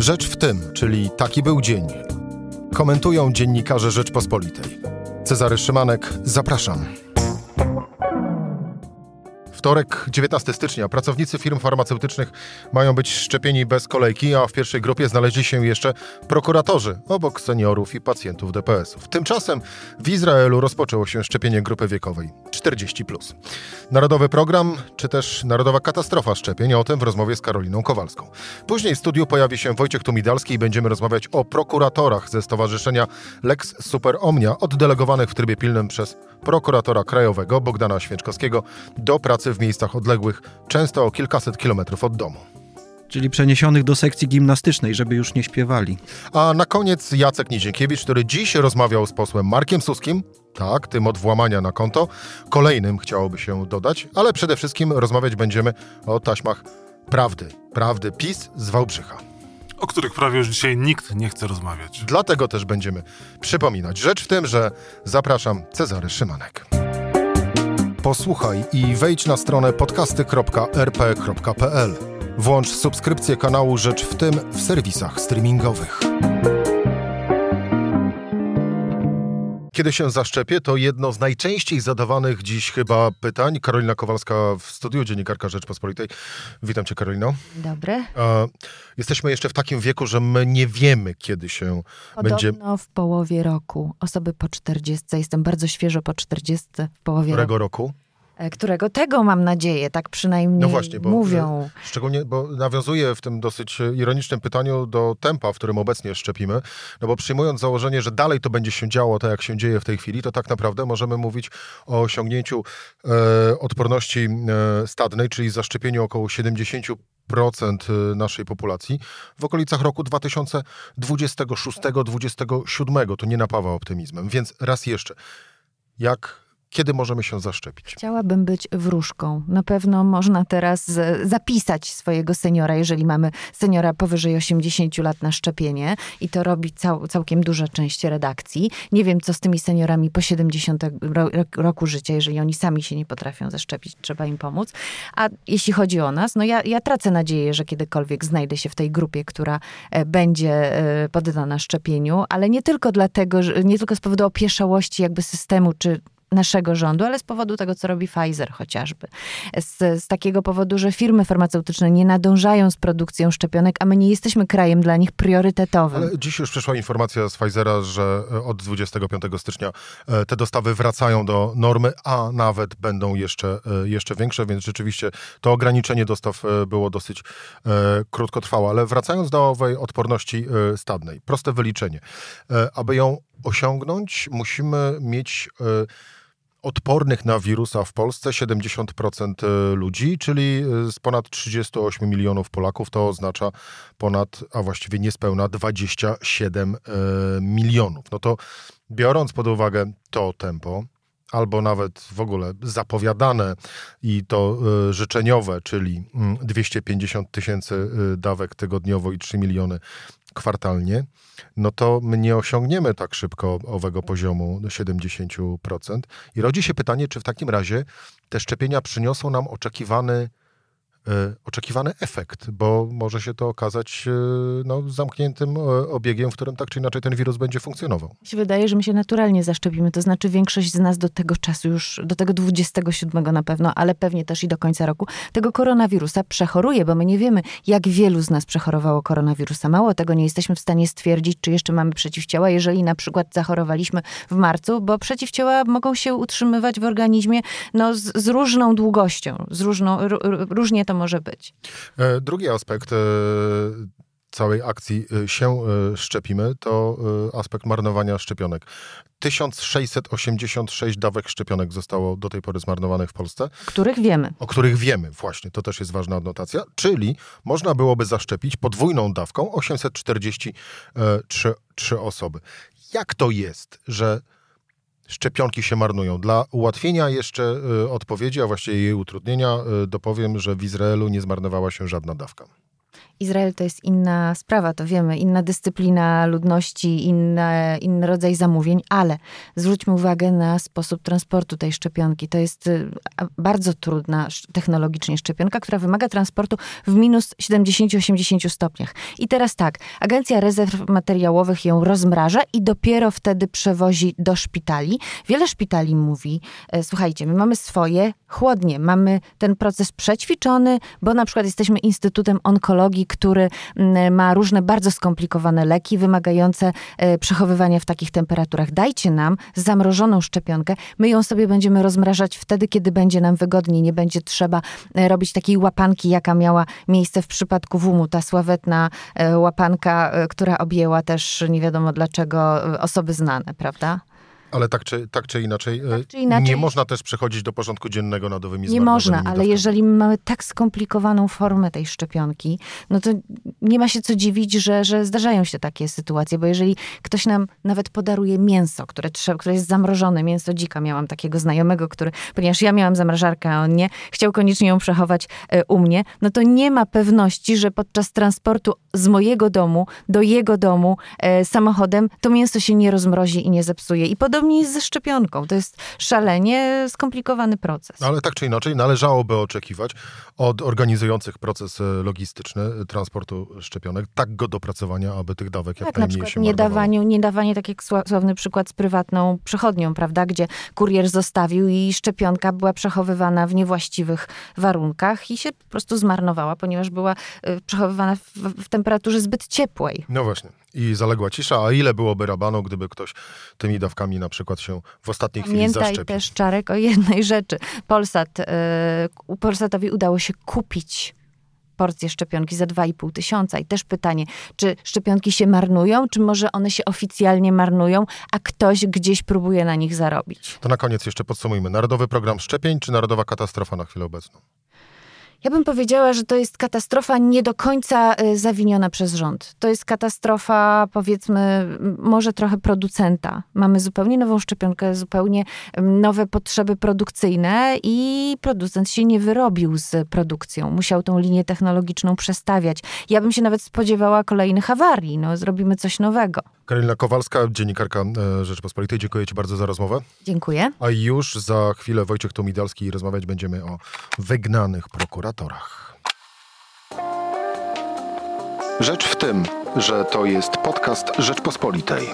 Rzecz w tym, czyli taki był dzień. Komentują dziennikarze Rzeczpospolitej. Cezary Szymanek, zapraszam. Wtorek, 19 stycznia. Pracownicy firm farmaceutycznych mają być szczepieni bez kolejki, a w pierwszej grupie znaleźli się jeszcze prokuratorzy, obok seniorów i pacjentów DPS-ów. Tymczasem w Izraelu rozpoczęło się szczepienie grupy wiekowej 40. Narodowy program, czy też narodowa katastrofa szczepień, o tym w rozmowie z Karoliną Kowalską. Później w studiu pojawi się Wojciech Tumidalski i będziemy rozmawiać o prokuratorach ze Stowarzyszenia Lex Super Omnia, oddelegowanych w trybie pilnym przez prokuratora krajowego Bogdana Święczkowskiego do pracy w miejscach odległych, często o kilkaset kilometrów od domu. Czyli przeniesionych do sekcji gimnastycznej, żeby już nie śpiewali. A na koniec Jacek Nidzienkiewicz, który dziś rozmawiał z posłem Markiem Suskim, tak, tym od włamania na konto. Kolejnym chciałoby się dodać, ale przede wszystkim rozmawiać będziemy o taśmach prawdy. Prawdy PiS z Wałbrzycha o których prawie już dzisiaj nikt nie chce rozmawiać. Dlatego też będziemy przypominać. Rzecz w tym, że zapraszam Cezary Szymanek. Posłuchaj i wejdź na stronę podcasty.rp.pl. Włącz subskrypcję kanału Rzecz w tym w serwisach streamingowych. Kiedy się zaszczepię, to jedno z najczęściej zadawanych dziś chyba pytań. Karolina Kowalska w studiu, dziennikarka Rzeczpospolitej. Witam cię, Karolino. Dobry. E, jesteśmy jeszcze w takim wieku, że my nie wiemy, kiedy się Podobno będzie... w połowie roku. Osoby po 40. Jestem bardzo świeżo po 40 w połowie Którego roku? roku? E, którego tego mam nadzieję, tak przynajmniej no właśnie, bo, mówią. E, szczególnie, bo nawiązuję w tym dosyć ironicznym pytaniu do tempa, w którym obecnie szczepimy, no bo przyjmując założenie, że dalej to będzie się działo tak, jak się dzieje w tej chwili, to tak naprawdę możemy mówić o osiągnięciu e, odporności e, stadnej, czyli zaszczepieniu około 70 procent e, naszej populacji w okolicach roku 2026-2027. To nie napawa optymizmem. Więc raz jeszcze, jak kiedy możemy się zaszczepić? Chciałabym być wróżką. Na pewno można teraz zapisać swojego seniora, jeżeli mamy seniora powyżej 80 lat na szczepienie i to robi cał, całkiem duża część redakcji. Nie wiem, co z tymi seniorami po 70 roku życia, jeżeli oni sami się nie potrafią zaszczepić, trzeba im pomóc. A jeśli chodzi o nas, no ja, ja tracę nadzieję, że kiedykolwiek znajdę się w tej grupie, która e, będzie e, poddana szczepieniu, ale nie tylko dlatego, nie tylko z powodu opieszałości jakby systemu, czy naszego rządu, ale z powodu tego, co robi Pfizer chociażby. Z, z, takiego powodu, że firmy farmaceutyczne nie nadążają z produkcją szczepionek, a my nie jesteśmy krajem dla nich priorytetowym. Ale dziś już przyszła informacja z Pfizera, że e, od 25 stycznia e, te dostawy wracają do normy, a nawet będą jeszcze, e, jeszcze większe, więc rzeczywiście to ograniczenie dostaw było dosyć krótkotrwałe. Ale wracając do owej odporności stadnej, proste wyliczenie. Aby ją osiągnąć, musimy mieć odpornych na wirusa w Polsce 70% e, ludzi, czyli e, z ponad 38 milionów Polaków to oznacza ponad, a właściwie niespełna 27 e, milionów. No to biorąc pod uwagę to tempo, albo nawet w ogóle zapowiadane i to życzeniowe, czyli 250 mm, tysięcy dawek tygodniowo i 3 miliony kwartalnie, no to my nie osiągniemy tak szybko owego poziomu 70%. I rodzi się pytanie, czy w takim razie te szczepienia przyniosą nam oczekiwany oczekiwany efekt, bo może się to okazać e, no, zamkniętym e, obiegiem, w którym tak czy inaczej ten wirus będzie funkcjonował. Mi się wydaje, że my się naturalnie zaszczepimy, to znaczy większość z nas do tego czasu już, do tego 27 na pewno, ale pewnie też i do końca roku, tego koronawirusa przechoruje, bo my nie wiemy, jak wielu z nas przechorowało koronawirusa. Mało tego, nie jesteśmy w stanie stwierdzić, czy jeszcze mamy przeciwciała, jeżeli na przykład zachorowaliśmy w marcu, bo przeciwciała mogą się utrzymywać w organizmie no, z, z różną długością, z różną, różnie to może być. E, drugi aspekt e, całej akcji e, się szczepimy, to aspekt marnowania szczepionek. 1686 dawek szczepionek zostało do tej pory zmarnowanych w Polsce. O których wiemy. O których wiemy, właśnie. To też jest ważna adnotacja. Czyli można byłoby zaszczepić podwójną dawką 843 osoby. Jak to jest, że szczepionki się marnują. Dla ułatwienia jeszcze y, odpowiedzi, a właściwie jej utrudnienia, y, dopowiem, że w Izraelu nie zmarnowała się żadna dawka. Izrael to jest inna sprawa, to wiemy, inna dyscyplina ludności, inna, inny rodzaj zamówień, ale zwróćmy uwagę na sposób transportu tej szczepionki. To jest y, bardzo trudna technologicznie szczepionka, która wymaga transportu w minus 70-80 stopniach. I teraz tak, Agencja Rezerw Materiałowych ją rozmraża i dopiero wtedy przewozi do szpitali. Wiele szpitali mówi, e, słuchajcie, my mamy swoje chłodnie, mamy ten proces przećwiczony, bo na przykład jesteśmy Instytutem Onkologii, który mm, ma różne bardzo skomplikowane leki wymagające e, przechowywania w takich temperaturach. Dajcie nam zamrożoną szczepionkę, my ją sobie będziemy rozmrażać wtedy, kiedy będzie nam wygodniej, nie będzie trzeba e, robić takiej łapanki, jaka miała miejsce w przypadku WUM-u, ta sławetna e, łapanka, która objęła też nie wiadomo dlaczego osoby znane, prawda? Ale tak czy, tak czy, inaczej, tak czy inaczej, nie można też przechodzić do porządku dziennego nadowymi Nie można, ale jeżeli mamy tak skomplikowaną formę tej szczepionki, no to nie ma się co dziwić, że, że zdarzają się takie sytuacje, bo jeżeli ktoś nam nawet podaruje mięso, które, trzeba, które jest zamrożone, mięso dzika, miałam takiego znajomego, który, ponieważ ja miałam zamrażarkę, a on nie, chciał koniecznie ją przechować e, u mnie, no to nie ma pewności, że podczas transportu z mojego domu do jego domu e, samochodem to mięso się nie rozmrozi i nie zepsuje. I podobnie podobnie jest ze szczepionką. To jest szalenie skomplikowany proces. Ale tak czy inaczej należałoby oczekiwać od organizujących proces e, logistyczny e, transportu szczepionek tak go dopracowania, aby tych dawek jak tak, najmniej na przykład się nie dawaniu, nie dawanie, tak jak sławny przykład z prywatną przechodnią, prawda, gdzie kurier zostawił i szczepionka była przechowywana w niewłaściwych warunkach i się po prostu zmarnowała, ponieważ była e, przechowywana w, w temperaturze zbyt ciepłej. No właśnie i zaległa cisza, a ile byłoby rabanu, gdyby ktoś tymi dawkami na przykład się w ostatniej chwili Pamiętaj zaszczepił. też, Czarek, o jednej rzeczy. Polsat, yy, Polsatowi udało się kupić porcję szczepionki za 2,5 tysiąca. I też pytanie, czy szczepionki się marnują, czy może one się oficjalnie marnują, a ktoś gdzieś próbuje na nich zarobić? To na koniec jeszcze podsumujmy. Narodowy program szczepień, czy narodowa katastrofa na chwilę obecną? Ja bym powiedziała, że to jest katastrofa nie do końca y, zawiniona przez rząd. To jest katastrofa, powiedzmy, może trochę producenta. Mamy zupełnie nową szczepionkę, zupełnie nowe potrzeby produkcyjne i producent się nie wyrobił z produkcją. Musiał tą linię technologiczną przestawiać. Ja bym się nawet spodziewała kolejnych awarii. No, zrobimy coś nowego. Karolina Kowalska, dziennikarka e, Rzeczypospolitej. Dziękuję Ci bardzo za rozmowę. Dziękuję. A już za chwilę Wojciech Tomidalski i rozmawiać będziemy o wygnanych prokuratorach. Rzecz w tym, że to jest podcast Rzeczpospolitej.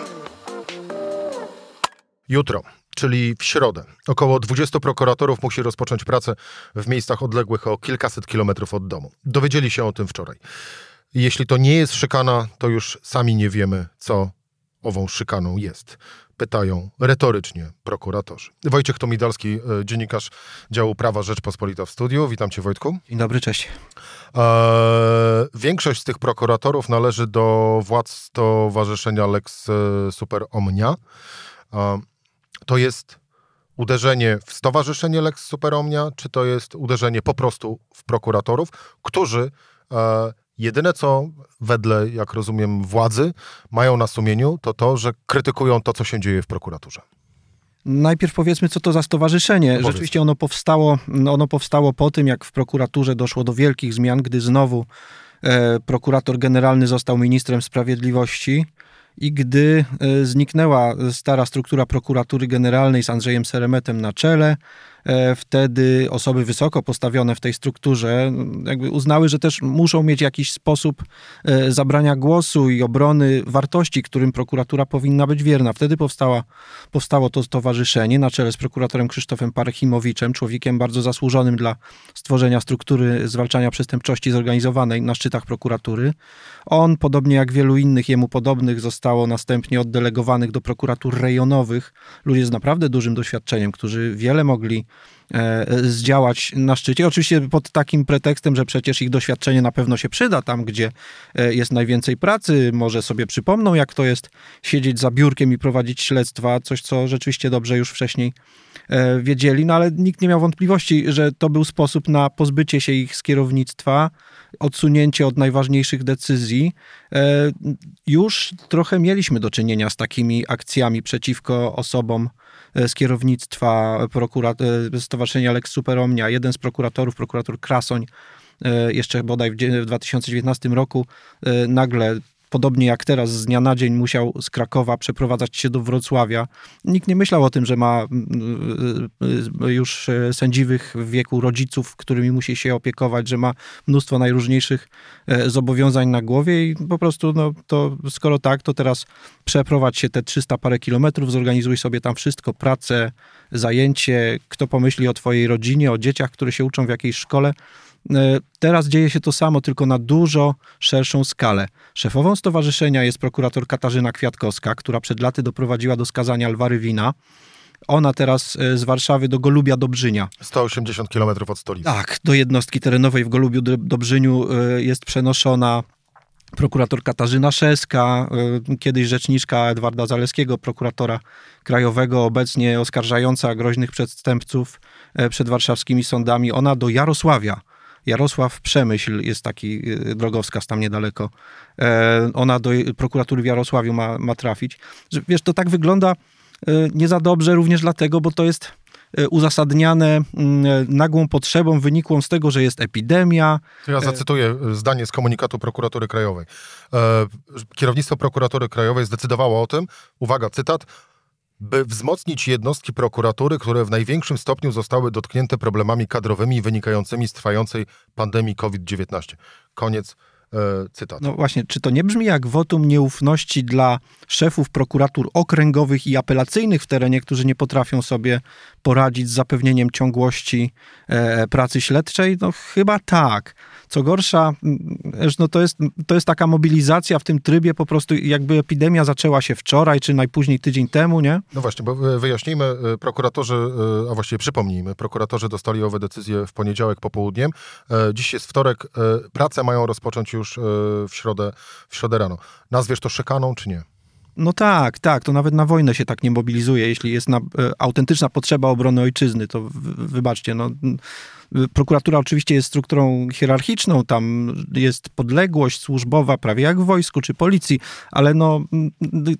Jutro, czyli w środę, około 20 prokuratorów musi rozpocząć pracę w miejscach odległych o kilkaset kilometrów od domu. Dowiedzieli się o tym wczoraj. Jeśli to nie jest szykana, to już sami nie wiemy, co ową szykaną jest? Pytają retorycznie prokuratorzy. Wojciech Tomidalski, e, dziennikarz działu prawa Rzeczpospolita w studiu. Witam cię Wojtku. Dzień dobry, cześć. Eee, większość z tych prokuratorów należy do władz Stowarzyszenia Lex e, Super Omnia. Eee, to jest uderzenie w Stowarzyszenie Lex Super Omnia, czy to jest uderzenie po prostu w prokuratorów, którzy e, Jedyne, co wedle, jak rozumiem, władzy mają na sumieniu, to to, że krytykują to, co się dzieje w prokuraturze. Najpierw powiedzmy, co to za stowarzyszenie. No Rzeczywiście ono powstało, ono powstało po tym, jak w prokuraturze doszło do wielkich zmian, gdy znowu e, prokurator generalny został ministrem sprawiedliwości i gdy e, zniknęła stara struktura prokuratury generalnej z Andrzejem Seremetem na czele, wtedy osoby wysoko postawione w tej strukturze jakby uznały, że też muszą mieć jakiś sposób e, zabrania głosu i obrony wartości, którym prokuratura powinna być wierna. Wtedy powstała, powstało to stowarzyszenie na czele z prokuratorem Krzysztofem Parchimowiczem, człowiekiem bardzo zasłużonym dla stworzenia struktury zwalczania przestępczości zorganizowanej na szczytach prokuratury. On, podobnie jak wielu innych jemu podobnych, zostało następnie oddelegowanych do prokuratur rejonowych. Ludzie z naprawdę dużym doświadczeniem, którzy wiele mogli E, zdziałać na szczycie. Oczywiście pod takim pretekstem, że przecież ich doświadczenie na pewno się przyda tam, gdzie e, jest najwięcej pracy. Może sobie przypomną, jak to jest siedzieć za biurkiem i prowadzić śledztwa, coś co rzeczywiście dobrze już wcześniej e, wiedzieli, no ale nikt nie miał wątpliwości, że to był sposób na pozbycie się ich z kierownictwa, odsunięcie od najważniejszych decyzji. Już trochę mieliśmy do czynienia z takimi akcjami przeciwko osobom, z kierownictwa prokurat- Stowarzyszenia Lex Superomnia, jeden z prokuratorów, prokurator Krasoń, e, jeszcze bodaj w dzie- w 2019 roku, e, nagle podobnie jak teraz, z dnia na dzień musiał z Krakowa przeprowadzać się do Wrocławia. Nikt nie myślał o tym, że ma mm, y, y, już e, sędziwych w wieku rodziców, którymi musi się opiekować, że ma mnóstwo najróżniejszych e, zobowiązań na głowie i po prostu, no to skoro tak, to teraz przeprowadź się te 300 parę kilometrów, zorganizuj sobie tam wszystko, pracę, zajęcie, kto pomyśli o twojej rodzinie, o dzieciach, które się uczą w jakiejś szkole. E, Teraz dzieje się to samo, tylko na dużo szerszą skalę. Szefową stowarzyszenia jest prokurator Katarzyna Kwiatkowska, która przed laty doprowadziła do skazania Alwary Wina. Ona teraz e, z Warszawy do Golubia Dobrzynia. 180 km od stolicy. Tak, do jednostki terenowej w Golubiu Dob- Dobrzyniu e, jest przenoszona prokurator Katarzyna Szeska, kiedyś rzeczniczka Edwarda Zaleskiego, prokuratora krajowego, obecnie oskarżająca groźnych przestępców przed warszawskimi sądami. Ona do Jarosławia. Jarosław Przemyśl jest taki e, drogowskaz tam niedaleko. E, Ona do prokuratury w Jarosławiu ma, ma trafić. Wiesz, to tak wygląda e, nie za dobrze również dlatego, bo to jest e, uzasadniane mm, nagłą potrzebą wynikłą z tego, że jest epidemia. Ja zacytuję e, zdanie z komunikatu prokuratury krajowej. E, Kierownictwo prokuratury krajowej zdecydowało o tym, uwaga, cytat, by wzmocnić jednostki prokuratury, które w największym stopniu zostały dotknięte problemami kadrowymi wynikającymi z trwającej pandemii COVID-19. Koniec e, cytatu. No właśnie, czy to nie brzmi jak wotum nieufności dla szefów prokuratur okręgowych i apelacyjnych w terenie, którzy nie potrafią sobie poradzić z zapewnieniem ciągłości e, pracy śledczej? No chyba tak. Co gorsza, no to, jest, to jest taka mobilizacja w tym trybie po prostu jakby epidemia zaczęła się wczoraj, czy najpóźniej tydzień temu, nie? No właśnie, bo wyjaśnijmy, e, prokuratorzy, e, a właściwie przypomnijmy, prokuratorzy dostali owe decyzje w poniedziałek popołudniem. E, Dziś jest wtorek, e, pracę mają rozpocząć już e, w środę, w środę rano. Nazwiesz to szykaną, czy nie? No tak, tak, to nawet na wojnę się tak nie mobilizuje. Jeśli jest na, e, autentyczna potrzeba obrony ojczyzny, to w, wybaczcie, no, prokuratura oczywiście jest strukturą hierarchiczną, tam jest podległość służbowa, prawie jak w wojsku czy policji, ale no,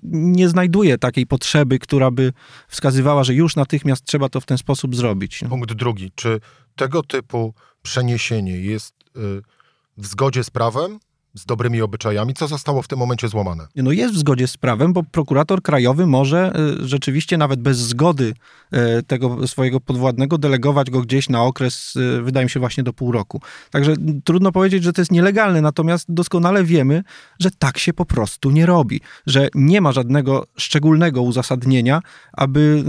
nie znajduje takiej potrzeby, która by wskazywała, że już natychmiast trzeba to w ten sposób zrobić. Punkt drugi. Czy tego typu przeniesienie jest y, w zgodzie z prawem, z dobrymi obyczajami? Co zostało w tym momencie złamane? No jest w zgodzie z prawem, bo prokurator krajowy może y, rzeczywiście nawet bez zgody y, tego swojego podwładnego delegować go gdzieś na okres, y, wydaje mi się, właśnie do pół roku. Także trudno powiedzieć, że to jest nielegalne, natomiast doskonale wiemy, że tak się po prostu nie robi, że nie ma żadnego szczególnego uzasadnienia, aby,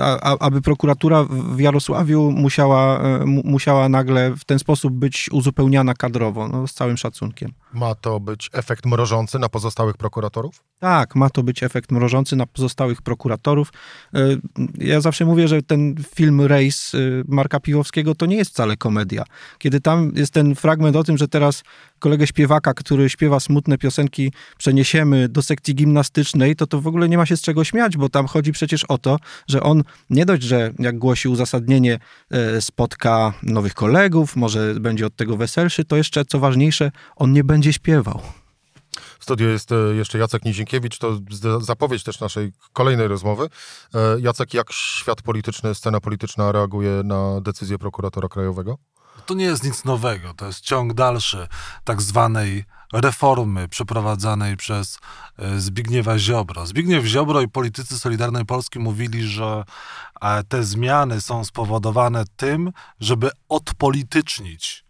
a, aby prokuratura w Jarosławiu musiała, mu- musiała nagle w ten sposób być uzupełniana kadrowo, no, z całym szacunkiem. Ma to być efekt mrożący na pozostałych prokuratorów? Tak, ma to być efekt mrożący na pozostałych prokuratorów. Y, Ja zawsze mówię, że ten film Rejs y, Marka Piwowskiego to nie jest wcale komedia. Kiedy tam jest ten fragment o tym, że teraz kolegę śpiewaka, który śpiewa smutne piosenki, przeniesiemy do sekcji gimnastycznej, to to w ogóle nie ma się z czego śmiać, bo tam chodzi przecież o to, że on nie dość, że jak głosi uzasadnienie, e, spotka nowych kolegów, może będzie od tego weselszy, to jeszcze, co ważniejsze, on nie będzie śpiewał. W studiu jest e, jeszcze Jacek Nizienkiewicz, to zapowiedź też naszej kolejnej rozmowy. E, Jacek, jak świat polityczny, scena polityczna reaguje na decyzję prokuratora krajowego? To nie jest nic nowego, to jest ciąg dalszy tak zwanej reformy przeprowadzanej przez e, Zbigniewa Ziobro. Zbigniew Ziobro i politycy Solidarnej Polski mówili, że e, te zmiany są spowodowane tym, żeby odpolitycznić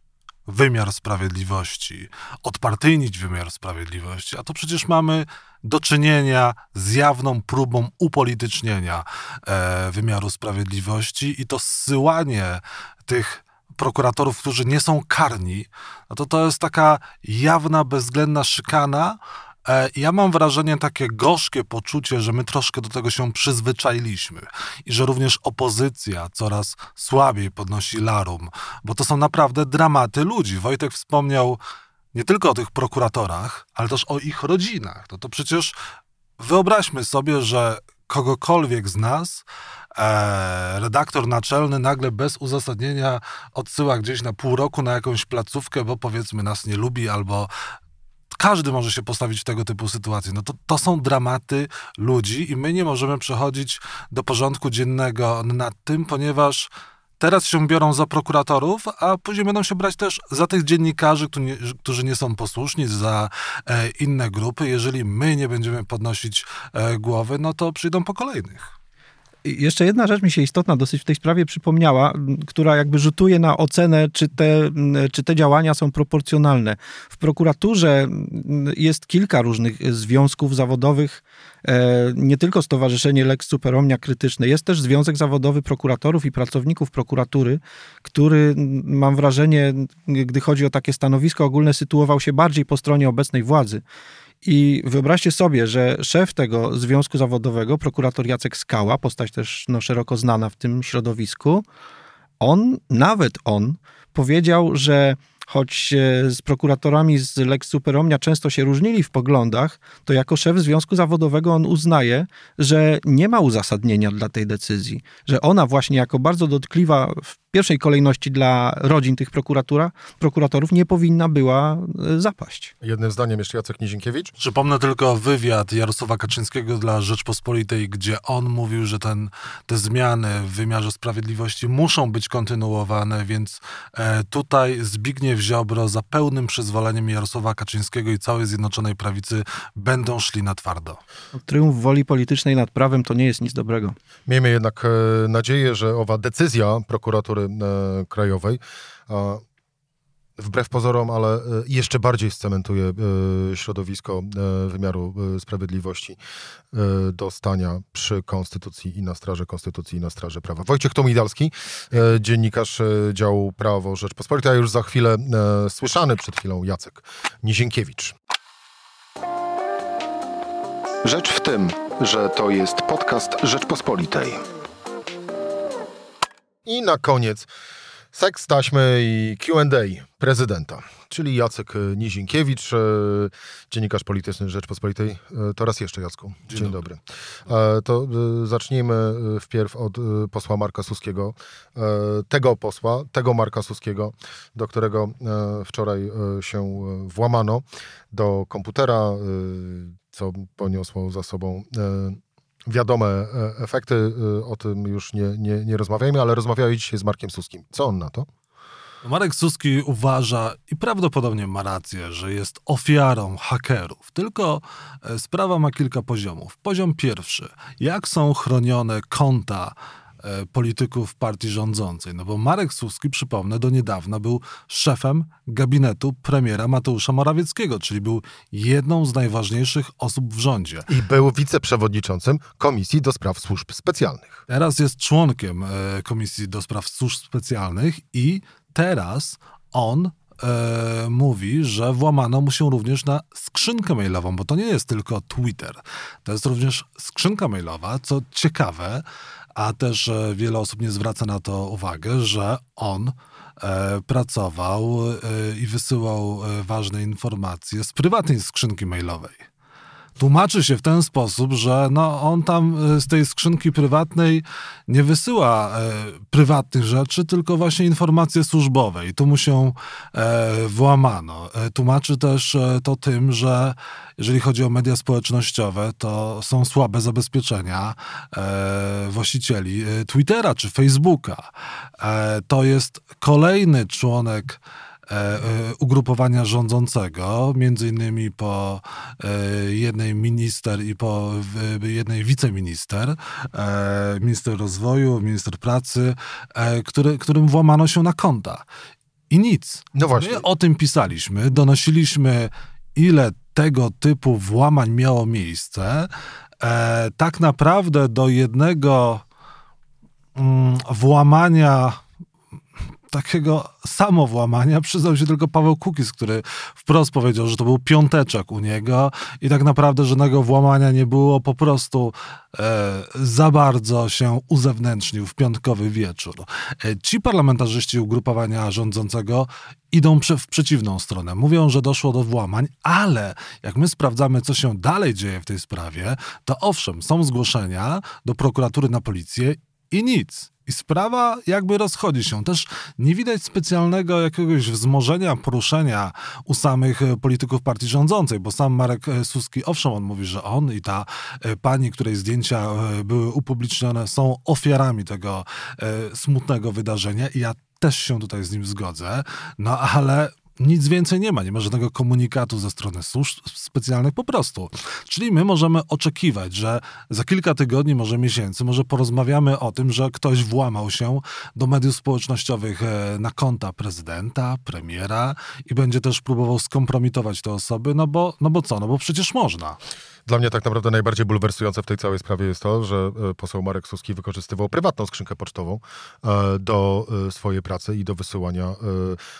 wymiar sprawiedliwości, odpartyjnić wymiar sprawiedliwości, a to przecież mamy do czynienia z jawną próbą upolitycznienia e, wymiaru sprawiedliwości i to zsyłanie tych prokuratorów, którzy nie są karni, no to to jest taka jawna, bezwzględna szykana. E, Ja mam wrażenie, takie gorzkie poczucie, że my troszkę do tego się przyzwyczailiśmy i że również opozycja coraz słabiej podnosi larum, bo to są naprawdę dramaty ludzi. Wojtek wspomniał nie tylko o tych prokuratorach, ale też o ich rodzinach. No to przecież wyobraźmy sobie, że kogokolwiek z nas redaktor naczelny nagle bez uzasadnienia odsyła gdzieś na pół roku na jakąś placówkę, bo powiedzmy nas nie lubi albo każdy może się postawić w tego typu sytuacji. No to, to są dramaty ludzi i my nie możemy przechodzić do porządku dziennego nad tym, ponieważ teraz się biorą za prokuratorów, a później będą się brać też za tych dziennikarzy, którzy nie są posłuszni, za e, inne grupy. Jeżeli my nie będziemy podnosić e, głowy, no to przyjdą po kolejnych. Jeszcze jedna rzecz mi się istotna dosyć w tej sprawie przypomniała, która jakby rzutuje na ocenę, czy te, czy te działania są proporcjonalne. W prokuraturze jest kilka różnych związków zawodowych, e, nie tylko Stowarzyszenie Lex Superomnia Krytyczne, jest też Związek Zawodowy Prokuratorów i Pracowników Prokuratury, który mam wrażenie, gdy chodzi o takie stanowisko ogólne, sytuował się bardziej po stronie obecnej władzy. I wyobraźcie sobie, że szef tego związku zawodowego, prokurator Jacek Skała, postać też no, szeroko znana w tym środowisku, on, nawet on, powiedział, że choć z prokuratorami z Lex Superomnia często się różnili w poglądach, to jako szef związku zawodowego on uznaje, że nie ma uzasadnienia dla tej decyzji, że ona właśnie jako bardzo dotkliwa w pierwszej kolejności dla rodzin tych prokuratura, prokuratorów nie powinna była e, zapaść. Jednym zdaniem jeszcze Jacek Nizinkiewicz. Przypomnę tylko wywiad Jarosława Kaczyńskiego dla Rzeczpospolitej, gdzie on mówił, że ten, te zmiany w wymiarze sprawiedliwości muszą być kontynuowane, więc e, tutaj Zbigniew Ziobro za pełnym przyzwoleniem Jarosława Kaczyńskiego i całej Zjednoczonej Prawicy będą szli na twardo. Triumf woli politycznej nad prawem to nie jest nic dobrego. Miejmy jednak e, nadzieję, że owa decyzja prokuratury krajowej. Wbrew pozorom, ale e, jeszcze bardziej scementuje e, środowisko wymiaru sprawiedliwości do stania przy Konstytucji i na straży Konstytucji i na straży prawa. Wojciech Tomidalski, dziennikarz działu Prawo Rzeczpospolitej, a już za chwilę słyszany przed chwilą Jacek Nizienkiewicz. Rzecz w tym, że to jest podcast Rzeczpospolitej. I na koniec seks, taśmy i Q&A prezydenta, czyli Jacek Nizinkiewicz, e, dziennikarz polityczny Rzeczpospolitej. E, to raz jeszcze, Jacku. Dzień, Dzień dobry. dobry. E, to zacznijmy wpierw od posła Marka Suskiego. Tego posła, tego Marka Suskiego, do którego wczoraj się włamano do komputera, co poniosło za sobą wiadome e, efekty, e, o tym już nie, nie, nie rozmawiajmy, ale rozmawiałem dzisiaj z Markiem Suskim. Co on na to? Marek Suski uważa i prawdopodobnie ma rację, że jest ofiarą hakerów. Tylko e, sprawa ma kilka poziomów. Poziom pierwszy. Jak są chronione konta polityków partii rządzącej. No bo Marek Suski, przypomnę, do niedawna był szefem gabinetu premiera Mateusza Morawieckiego, czyli był jedną z najważniejszych osób w rządzie. I był wiceprzewodniczącym Komisji do Spraw Służb Specjalnych. Teraz jest członkiem e, Komisji do Spraw Służb Specjalnych i teraz on E, mówi, że włamano mu się również na skrzynkę mailową, bo to nie jest tylko Twitter. To jest również skrzynka mailowa, co ciekawe, a też e, wiele osób nie zwraca na to uwagę, że on e, pracował e, i wysyłał e, ważne informacje z prywatnej skrzynki mailowej tłumaczy się w ten sposób, że no, on tam e, z tej skrzynki prywatnej nie wysyła e, prywatnych rzeczy, tylko właśnie informacje służbowe i tu mu się e, włamano. E, tłumaczy też e, to tym, że jeżeli chodzi o media społecznościowe, to są słabe zabezpieczenia e, właścicieli Twittera czy Facebooka. to jest kolejny członek ugrupowania rządzącego, między innymi po e, jednej minister i po jednej wiceminister, minister rozwoju, minister pracy, który, którym włamano się na konta. I nic. No właśnie. My o tym pisaliśmy, donosiliśmy, ile tego typu włamań miało miejsce. tak naprawdę do jednego mm, włamania takiego samowłamania przyznał się tylko Paweł Kukis, który wprost powiedział, że to był piąteczek u niego i tak naprawdę żadnego włamania nie było, po prostu e, za bardzo się uzewnętrznił w piątkowy wieczór. E, ci parlamentarzyści ugrupowania rządzącego idą w przeciwną stronę. Mówią, że doszło do włamań, ale jak my sprawdzamy, co się dalej dzieje w tej sprawie, to owszem, są zgłoszenia do prokuratury na policję i nic. I sprawa jakby rozchodzi się. Też nie widać specjalnego jakiegoś wzmożenia, poruszenia u samych e, polityków partii rządzącej, bo sam Marek e, Suski, owszem, on mówi, że on i ta e, pani, której zdjęcia były upublicznione, są ofiarami tego smutnego wydarzenia i ja też się tutaj z nim zgodzę, no ale nic więcej nie ma, nie ma żadnego komunikatu ze strony służb specjalnych po prostu. Czyli my możemy oczekiwać, że za kilka tygodni, może miesięcy, może porozmawiamy o tym, że ktoś włamał się do mediów społecznościowych e, na konta prezydenta, premiera i będzie też próbował skompromitować te osoby, no bo, no bo co, no bo przecież można. Dla mnie tak naprawdę najbardziej bulwersujące w tej całej sprawie jest to, że e, poseł Marek Suski wykorzystywał prywatną skrzynkę pocztową e, do e, swojej pracy i do wysyłania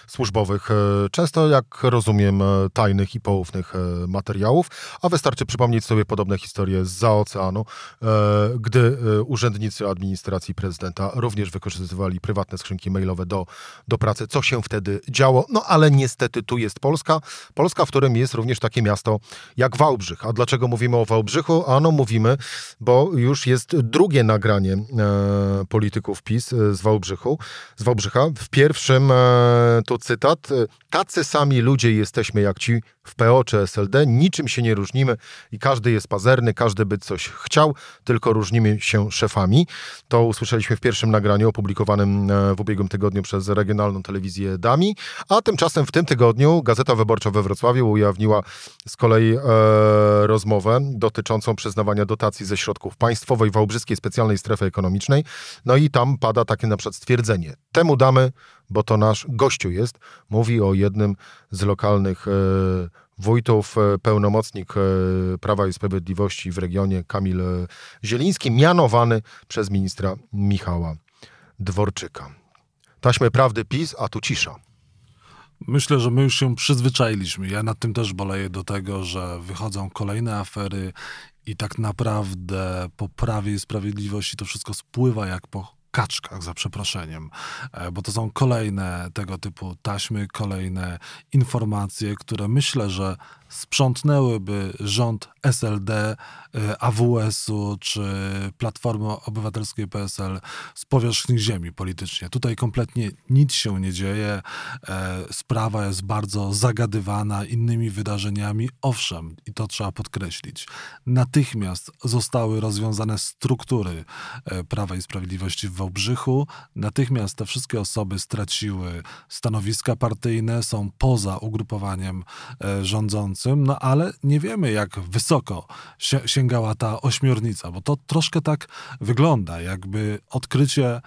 służbowych, często jak rozumiem, tajnych i poufnych materiałów, a wystarczy przypomnieć sobie podobne historie za oceanu, gdy urzędnicy administracji prezydenta również wykorzystywali prywatne skrzynki mailowe do, do pracy. Co się wtedy działo? No ale niestety tu jest Polska. Polska, w którym jest również takie miasto jak Wałbrzych. A dlaczego mówimy o Wałbrzychu? Ano mówimy, bo już jest drugie nagranie e, polityków PiS e, z Wałbrzychu, z Wałbrzycha. W pierwszym, e, to cytat, tacy sami ludzie jesteśmy jak ci w PO czy SLD, niczym się nie różnimy i każdy jest pazerny, każdy by coś chciał, tylko różnimy się szefami. To usłyszeliśmy w pierwszym nagraniu opublikowanym e, w ubiegłym tygodniu przez regionalną telewizję DAMI, a tymczasem w tym tygodniu Gazeta Wyborcza we Wrocławiu ujawniła z kolei e, rozmowę dotyczącą przyznawania dotacji ze środków państwowej Wałbrzyskiej Specjalnej Strefy Ekonomicznej. No i tam pada takie na przykład stwierdzenie. Temu damy, bo to nasz gościu jest. Mówi o jednym z lokalnych e, wójtów, e, pełnomocnik e, Prawa i Sprawiedliwości w regionie Kamil Zieliński, mianowany przez ministra Michała Dworczyka. Taśmy prawdy PiS, a tu cisza. Myślę, że my już się przyzwyczailiśmy. Ja nad tym też boleję do tego, że wychodzą kolejne afery i tak naprawdę po Prawie i Sprawiedliwości to wszystko spływa jak po kaczkach, za przeproszeniem, e, bo to są kolejne tego typu taśmy, kolejne informacje, które myślę, że sprzątnęłyby rząd SLD, y, AWS-u czy Platformy Obywatelskiej PSL z powierzchni ziemi politycznie. Tutaj kompletnie nic się nie dzieje. E, sprawa jest bardzo zagadywana innymi wydarzeniami. Owszem, i to trzeba podkreślić, natychmiast zostały rozwiązane struktury e, Prawa i Sprawiedliwości w Wałbrzychu. Natychmiast te wszystkie osoby straciły stanowiska partyjne, są poza ugrupowaniem e, no ale nie wiemy, jak wysoko sięgała ta ośmiornica, bo to troszkę tak wygląda, jakby odkrycie e,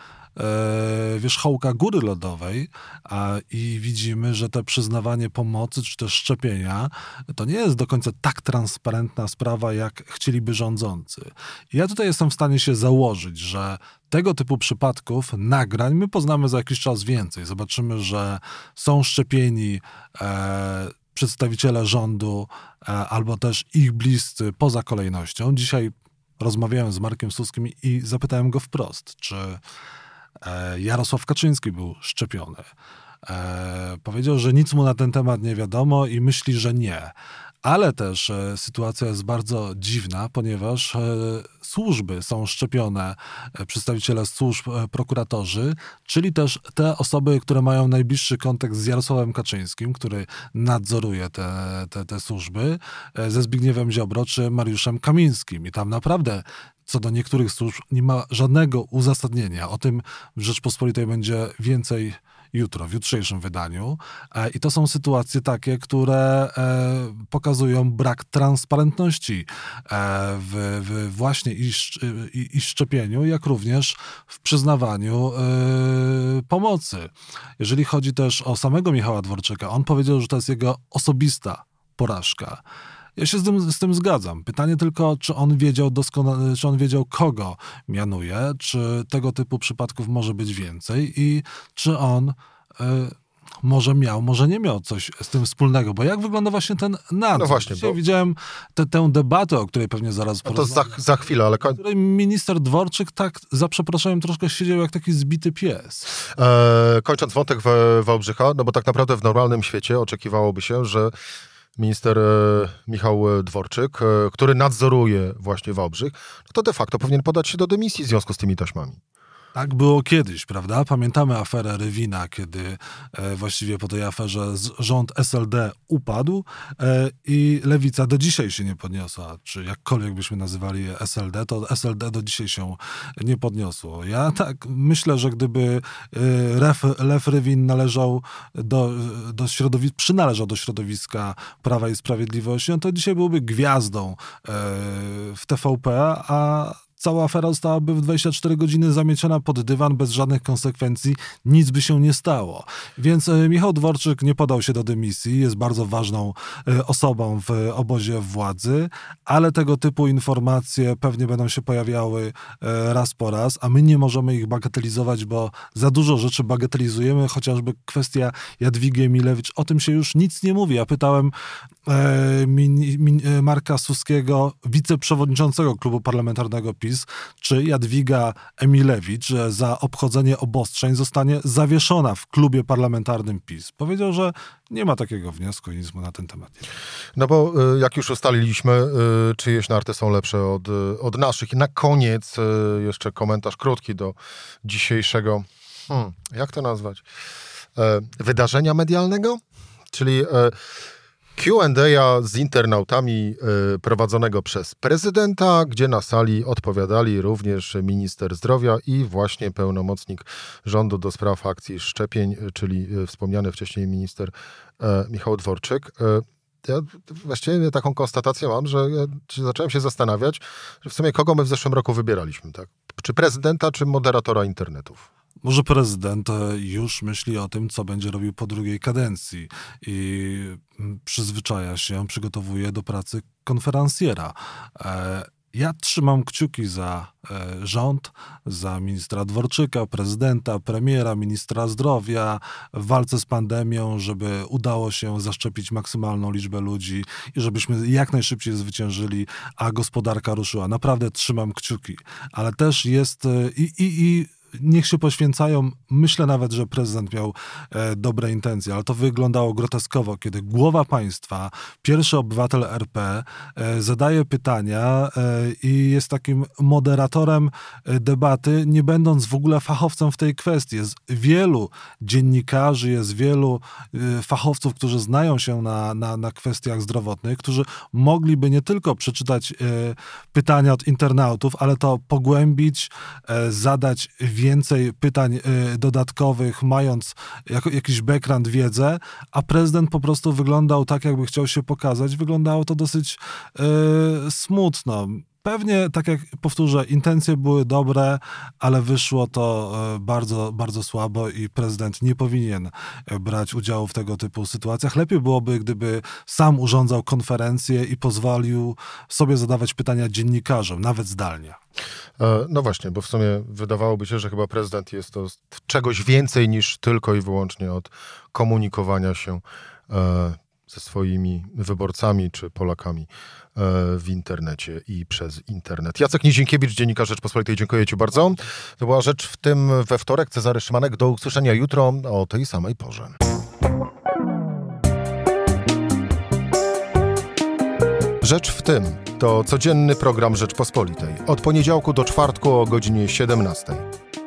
wierzchołka góry lodowej a, i widzimy, że to przyznawanie pomocy czy też szczepienia to nie jest do końca tak transparentna sprawa, jak chcieliby rządzący. Ja tutaj jestem w stanie się założyć, że tego typu przypadków, nagrań, my poznamy za jakiś czas więcej. Zobaczymy, że są szczepieni e, przedstawiciele rządu e, albo też ich bliscy poza kolejnością. Dzisiaj rozmawiałem z Markiem Suskim i zapytałem go wprost, czy e, Jarosław Kaczyński był szczepiony. E, powiedział, że nic mu na ten temat nie wiadomo i myśli, że nie. Ale też e, sytuacja jest bardzo dziwna, ponieważ e, służby są szczepione, e, przedstawiciele służb, prokuratorzy, czyli też te osoby, które mają najbliższy kontakt z Jarosławem Kaczyńskim, który nadzoruje te, te, te służby, ze Zbigniewem Ziobro czy Mariuszem Kamińskim. I tam naprawdę co do niektórych służb nie ma żadnego uzasadnienia. O tym w Rzeczpospolitej będzie więcej jutro, w jutrzejszym wydaniu. E, I to są sytuacje takie, które e, pokazują brak transparentności e, w, w właśnie i, i, i, szczepieniu, jak również w przyznawaniu pomocy. Jeżeli chodzi też o samego Michała Dworczyka, on powiedział, że to jest jego osobista porażka. Ja się z tym, z tym zgadzam. Pytanie tylko, czy on wiedział doskonale, czy on wiedział, kogo mianuje, czy tego typu przypadków może być więcej i czy on. Y, może miał, może nie miał coś z tym wspólnego, bo jak wygląda właśnie ten nadzór? No właśnie, Dzisiaj bo... widziałem te, tę debatę, o której pewnie zaraz no To za, za chwilę, ale... Koń... minister Dworczyk tak, za przeproszeniem, troszkę siedział jak taki zbity pies. E, kończąc wątek Wałbrzycha, no bo tak naprawdę w normalnym świecie oczekiwałoby się, że minister e, Michał Dworczyk, e, który nadzoruje właśnie Wałbrzych, no to de facto powinien podać się do dymisji w związku z tymi taśmami. Tak było kiedyś, prawda? Pamiętamy aferę Rywina, kiedy e, właściwie po tej aferze rząd SLD upadł e, i lewica do dzisiaj się nie podniosła. Czy jakkolwiek byśmy nazywali SLD, to SLD do dzisiaj się nie podniosło. Ja tak myślę, że gdyby e, Lew Rywin należał do, do środowiska, przynależał do środowiska Prawa i Sprawiedliwości, no to dzisiaj byłby gwiazdą e, w TVP, a cała afera zostałaby w 24 godziny zamieciona pod dywan bez żadnych konsekwencji, nic by się nie stało. Więc e, Michał Dworczyk nie podał się do dymisji, jest bardzo ważną e, osobą w obozie władzy, ale tego typu informacje pewnie będą się pojawiały e, raz po raz, a my nie możemy ich bagatelizować, bo za dużo rzeczy bagatelizujemy, chociażby kwestia Jadwigi Emilewicz, o tym się już nic nie mówi. Ja pytałem e, min, min, Marka Suskiego, wiceprzewodniczącego klubu parlamentarnego PiS, Czy Jadwiga Emilewicz za obchodzenie obostrzeń zostanie zawieszona w klubie parlamentarnym PiS. Powiedział, że nie ma takiego wniosku i nic mu na ten temat nie No bo y, jak już ustaliliśmy, y, czyjeś narty są lepsze od, y, od naszych. I na koniec jeszcze komentarz krótki do dzisiejszego, hmm, jak to nazwać, e, wydarzenia medialnego? Czyli e, Q&A z internautami y, prowadzonego przez prezydenta, gdzie na sali odpowiadali również minister zdrowia i właśnie pełnomocnik rządu do spraw akcji szczepień, czyli y, wspomniany wcześniej minister y, Michał Dworczyk. Ja właściwie taką konstatację mam, że ja zacząłem się zastanawiać, że w sumie kogo my w zeszłym roku wybieraliśmy, tak? Czy prezydenta, czy moderatora internetów? Może prezydent e, już myśli o tym, co będzie robił po drugiej kadencji i mm, przyzwyczaja się, przygotowuje do pracy konferencjera. E, ja trzymam kciuki za e, rząd, za ministra Dworczyka, prezydenta, premiera, ministra zdrowia w walce z pandemią, żeby udało się zaszczepić maksymalną liczbę ludzi i żebyśmy jak najszybciej zwyciężyli, a gospodarka ruszyła. Naprawdę trzymam kciuki, ale też jest i, i, i niech się poświęcają. Myślę nawet, że prezydent miał e, dobre intencje, ale to wyglądało groteskowo, kiedy głowa państwa, pierwszy obywatel RP e, zadaje pytania e, i jest takim moderatorem e, debaty, nie będąc w ogóle fachowcem w tej kwestii. Jest wielu dziennikarzy, jest wielu e, fachowców, którzy znają się na, na, na kwestiach zdrowotnych, którzy mogliby nie tylko przeczytać e, pytania od internautów, ale to pogłębić, zadać więcej pytań y, dodatkowych, mając jakiś background, wiedzę, a prezydent po prostu wyglądał tak, jakby chciał się pokazać. Wyglądało to dosyć y, smutno. Pewnie, tak jak powtórzę, intencje były dobre, ale wyszło to e, bardzo, bardzo słabo i prezydent nie powinien e, brać udziału w tego typu sytuacjach. Lepiej byłoby, gdyby sam urządzał konferencję i pozwolił sobie zadawać pytania dziennikarzom, nawet zdalnie. E, no właśnie, bo w sumie wydawałoby się, że chyba prezydent jest to czegoś więcej niż tylko i wyłącznie od komunikowania się ze swoimi wyborcami czy Polakami e, w internecie i przez internet. Jacek Nizienkiewicz, Dziennikarz Rzeczpospolitej, dziękuję Ci bardzo. To była rzecz w tym we wtorek. Cezary Szymanek, do usłyszenia jutro o tej samej porze. Rzecz w tym to codzienny program Rzeczpospolitej. Od poniedziałku do czwartku o godzinie 17.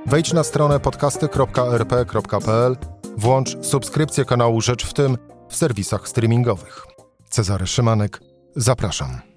Wejdź na stronę podcasty.rp.pl, włącz subskrypcję kanału Rzecz w tym w serwisach streamingowych. Cezary Szymanek, zapraszam.